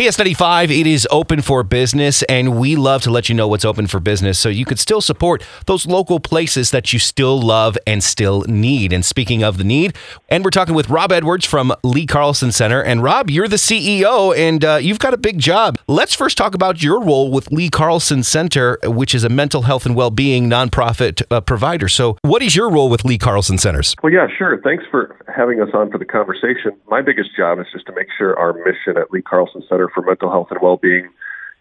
KS95, it is open for business, and we love to let you know what's open for business so you could still support those local places that you still love and still need. And speaking of the need, and we're talking with Rob Edwards from Lee Carlson Center. And Rob, you're the CEO, and uh, you've got a big job. Let's first talk about your role with Lee Carlson Center, which is a mental health and well being nonprofit uh, provider. So, what is your role with Lee Carlson Centers? Well, yeah, sure. Thanks for having us on for the conversation. My biggest job is just to make sure our mission at Lee Carlson Center for Mental Health and Well-Being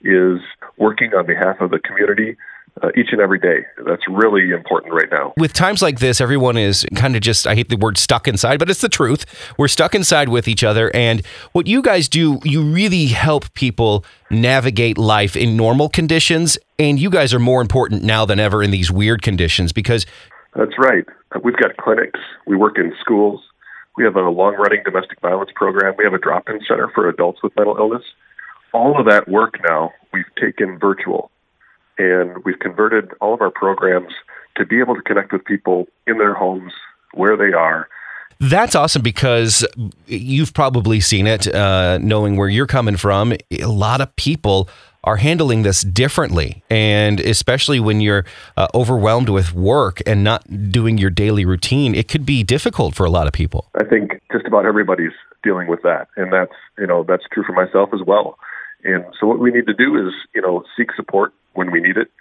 is working on behalf of the community uh, each and every day. That's really important right now. With times like this, everyone is kind of just, I hate the word stuck inside, but it's the truth. We're stuck inside with each other. And what you guys do, you really help people navigate life in normal conditions. And you guys are more important now than ever in these weird conditions because. That's right. We've got clinics, we work in schools, we have a long running domestic violence program, we have a drop in center for adults with mental illness. All of that work now we've taken virtual and we've converted all of our programs to be able to connect with people in their homes where they are. That's awesome because you've probably seen it, uh, knowing where you're coming from. A lot of people are handling this differently. And especially when you're uh, overwhelmed with work and not doing your daily routine, it could be difficult for a lot of people. I think just about everybody's dealing with that. And that's, you know, that's true for myself as well. And so what we need to do is, you know, seek support when we need it.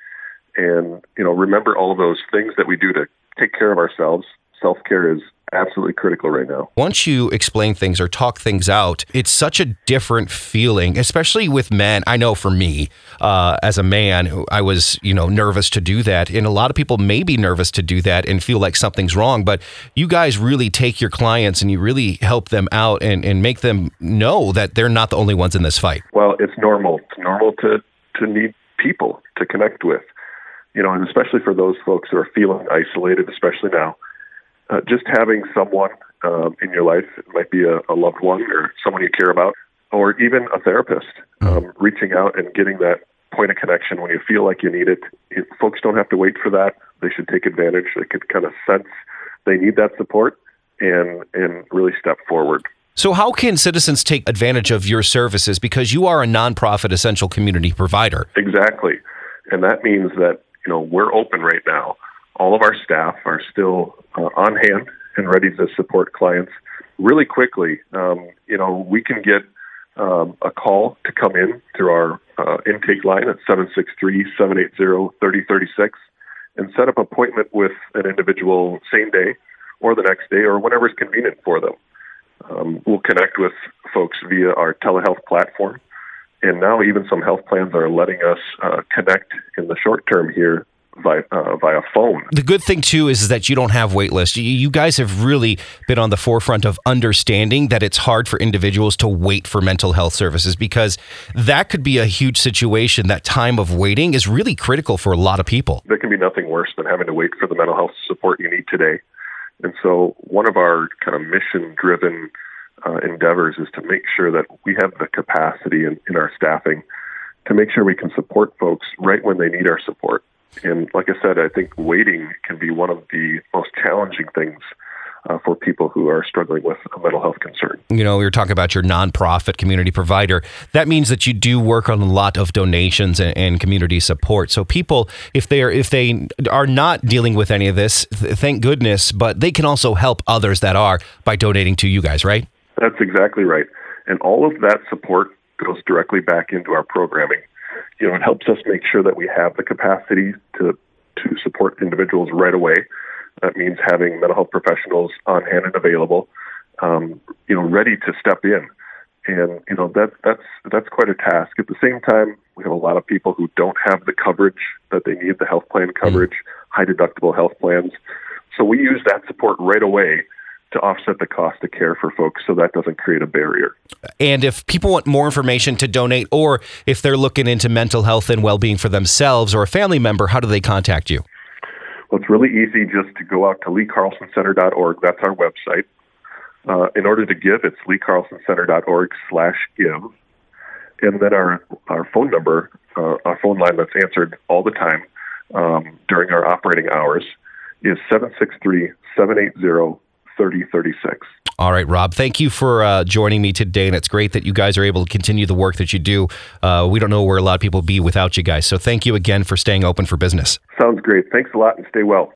And, you know, remember all of those things that we do to take care of ourselves. Self care is absolutely critical right now. Once you explain things or talk things out, it's such a different feeling, especially with men. I know for me, uh, as a man, I was, you know, nervous to do that. And a lot of people may be nervous to do that and feel like something's wrong. But you guys really take your clients and you really help them out and, and make them know that they're not the only ones in this fight. Well, it's normal. It's normal to, to need people to connect with, you know, and especially for those folks who are feeling isolated, especially now. Uh, just having someone um, in your life, it might be a, a, loved one or someone you care about, or even a therapist, mm-hmm. um, reaching out and getting that point of connection when you feel like you need it. it. Folks don't have to wait for that. They should take advantage. They could kind of sense they need that support and and really step forward. So, how can citizens take advantage of your services because you are a nonprofit essential community provider? Exactly. And that means that, you know, we're open right now. All of our staff are still uh, on hand and ready to support clients really quickly. Um, you know, we can get um, a call to come in through our uh, intake line at 763 780 3036 and set up an appointment with an individual same day or the next day or whenever is convenient for them. Um, we'll connect with folks via our telehealth platform. And now, even some health plans are letting us uh, connect in the short term here via, uh, via phone. The good thing too is that you don't have wait lists. You guys have really been on the forefront of understanding that it's hard for individuals to wait for mental health services because that could be a huge situation. That time of waiting is really critical for a lot of people. There can be nothing worse than having to wait for the mental health support you need today. And so, one of our kind of mission driven uh, endeavors is to make sure that we have the capacity in, in our staffing to make sure we can support folks right when they need our support. And like I said, I think waiting can be one of the most challenging things uh, for people who are struggling with a mental health concern. You know, we were talking about your nonprofit community provider. That means that you do work on a lot of donations and, and community support. So people, if they are if they are not dealing with any of this, th- thank goodness, but they can also help others that are by donating to you guys, right? That's exactly right. And all of that support goes directly back into our programming. You know, it helps us make sure that we have the capacity to to support individuals right away that means having mental health professionals on hand and available, um, you know, ready to step in. And you know that that's that's quite a task. At the same time, we have a lot of people who don't have the coverage that they need, the health plan coverage, high deductible health plans. So we use that support right away to offset the cost of care for folks so that doesn't create a barrier. And if people want more information to donate or if they're looking into mental health and well-being for themselves or a family member, how do they contact you? Well, it's really easy just to go out to leecarlsoncenter.org. That's our website. Uh, in order to give, it's leecarlsoncenter.org slash give. And then our, our phone number, uh, our phone line that's answered all the time um, during our operating hours is 763 780 3036. All right, Rob, thank you for uh, joining me today. And it's great that you guys are able to continue the work that you do. Uh, we don't know where a lot of people be without you guys. So thank you again for staying open for business. Sounds great. Thanks a lot and stay well.